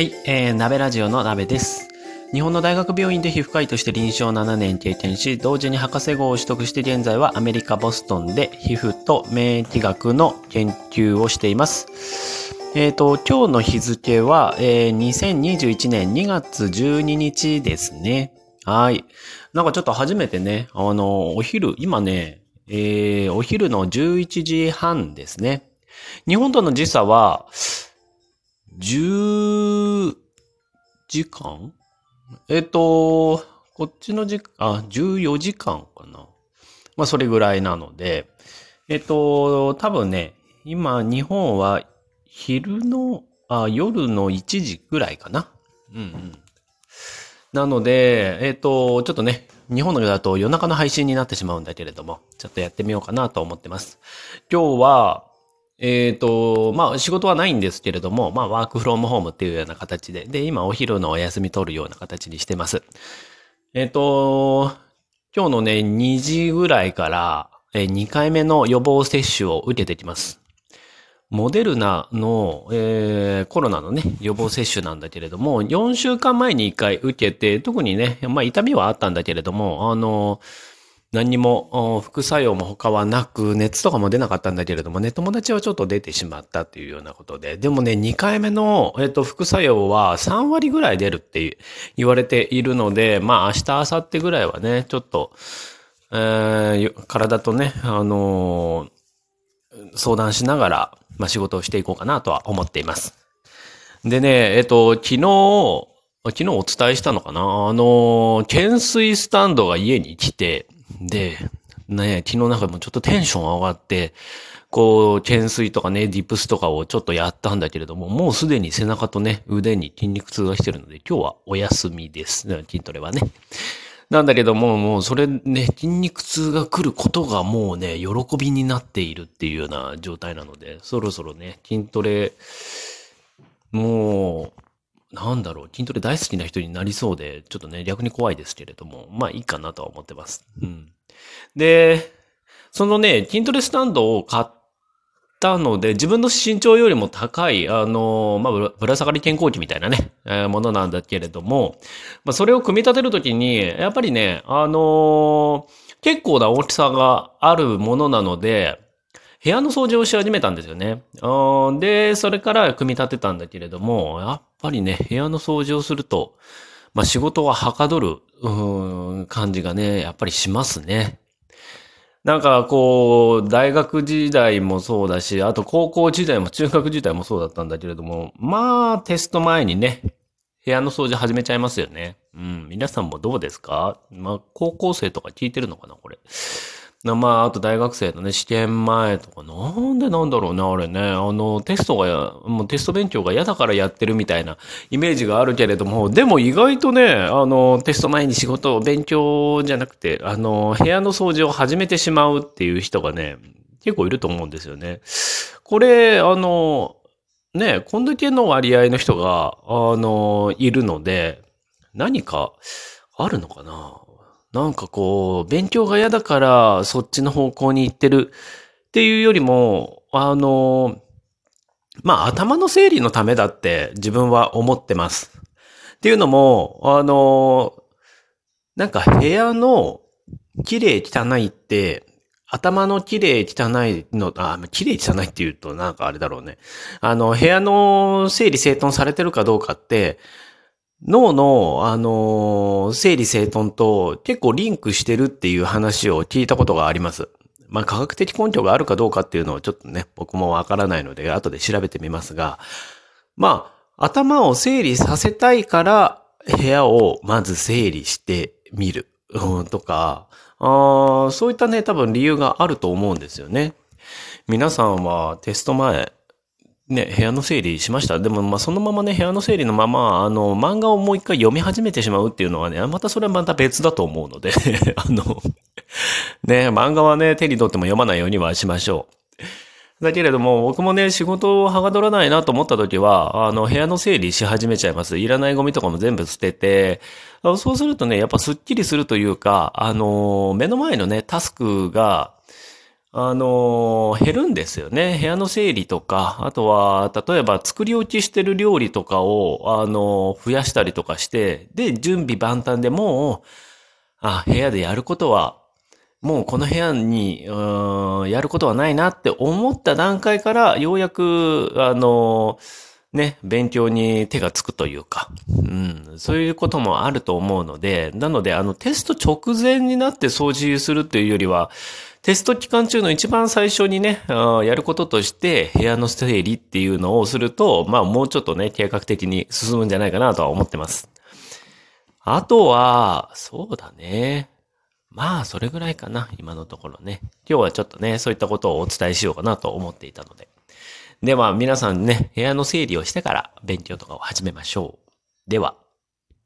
はい、えー、鍋ラジオの鍋です。日本の大学病院で皮膚科医として臨床7年経験し、同時に博士号を取得して現在はアメリカ・ボストンで皮膚と免疫学の研究をしています。えっ、と、今日の日付は、えー2021年2月12日ですね。はい。なんかちょっと初めてね、あの、お昼、今ね、えーお昼の11時半ですね。日本との時差は、時間？えっ、と、こっちの時間、あ、14時間かな。まあ、それぐらいなので、えっ、と、多分ね、今、日本は昼の、あ、夜の1時ぐらいかな。うんうん。なので、えっ、と、ちょっとね、日本のだと夜中の配信になってしまうんだけれども、ちょっとやってみようかなと思ってます。今日は、えっ、と、まあ仕事はないんですけれども、まあワークフロームホームっていうような形で、で、今お昼のお休み取るような形にしてます。えっ、と、今日のね、2時ぐらいから、え2回目の予防接種を受けてきます。モデルナの、えーコロナのね、予防接種なんだけれども、4週間前に1回受けて、特にね、まあ痛みはあったんだけれども、あの、何にも副作用も他はなく、熱とかも出なかったんだけれどもね、友達はちょっと出てしまったっていうようなことで、でもね、2回目の、えっと、副作用は3割ぐらい出るって言われているので、まあ明日、明後日ぐらいはね、ちょっと、えー体とね、あのー相談しながら、まあ仕事をしていこうかなとは思っています。でね、えっと、昨日、昨日お伝えしたのかな？あの、懸垂スタンドが家に来て、で、ね、昨日なんかもちょっとテンション上がって、こう、懸垂とかね、ディップスとかをちょっとやったんだけれども、もうすでに背中とね、腕に筋肉痛がしてるので、今日はお休みです。筋トレはね。なんだけども、もうそれね、筋肉痛が来ることがもうね、喜びになっているっていうような状態なので、そろそろね、筋トレ、もう、なんだろう、筋トレ大好きな人になりそうで、ちょっとね、逆に怖いですけれども、まあいいかなとは思ってます。うん。で、そのね、筋トレスタンドを買ったので、自分の身長よりも高い、あの、まあ、ぶら下がり健康器みたいなね、えーものなんだけれども、まあ、それを組み立てるときに、やっぱりね、あの結構な大きさがあるものなので、部屋の掃除をし始めたんですよね。で、それから組み立てたんだけれども、やっぱりね、部屋の掃除をすると、まあ、仕事ははかどる、うん感じがね、やっぱりしますね。なんかこう、大学時代もそうだし、あと高校時代も中学時代もそうだったんだけれども、まあテスト前にね、部屋の掃除始めちゃいますよね。うん。皆さんもどうですか？まあ高校生とか聞いてるのかなこれ。まあ、あと大学生のね、試験前とか、なんでなんだろうね、あれね。あの、テストが、もうテスト勉強が嫌だからやってるみたいなイメージがあるけれども、でも意外とね、あの、テスト前に仕事を勉強じゃなくて、あの、部屋の掃除を始めてしまうっていう人がね、結構いると思うんですよね。これ、あの、ね、こんだけの割合の人が、あの、いるので、何かあるのかななんかこう、勉強が嫌だからそっちの方向に行ってるっていうよりも、あの、まあ頭の整理のためだって自分は思ってます。っていうのも、あの、なんか部屋の綺麗汚いって、頭の綺麗汚いの、あ、綺麗汚いって言うとなんかあれだろうね。あの、部屋の整理整頓されてるかどうかって、脳の、あの、整理整頓と結構リンクしてるっていう話を聞いたことがあります。まあ、科学的根拠があるかどうかっていうのをちょっとね、僕もわからないので、後で調べてみますが、まあ、頭を整理させたいから、部屋をまず整理してみる、うん、とか、あそういったね、多分理由があると思うんですよね。皆さんはテスト前、ね、部屋の整理しました。でも、まあ、そのままね、部屋の整理のまま、あの、漫画をもう一回読み始めてしまうっていうのはね、またそれはまた別だと思うので、あの、ね、漫画はね、手に取っても読まないようにはしましょう。だけれども、僕もね、仕事をはがどらないなと思った時は、あの、部屋の整理し始めちゃいます。いらないゴミとかも全部捨てて、そうするとね、やっぱスッキリするというか、あの、目の前のね、タスクが、あの、減るんですよね。部屋の整理とか、あとは、例えば作り置きしてる料理とかを、あの、増やしたりとかして、で、準備万端でもう、あ、部屋でやることは、もうこの部屋に、うん、やることはないなって思った段階から、ようやく、あの、ね、勉強に手がつくというか、うん、そういうこともあると思うので、なので、あの、テスト直前になって掃除するというよりは、テスト期間中の一番最初にね、やることとして部屋の整理っていうのをすると、まあもうちょっとね、計画的に進むんじゃないかなとは思ってます。あとは、そうだね。まあ、それぐらいかな、今のところね。今日はちょっとね、そういったことをお伝えしようかなと思っていたので。では、皆さんね、部屋の整理をしてから勉強とかを始めましょう。では。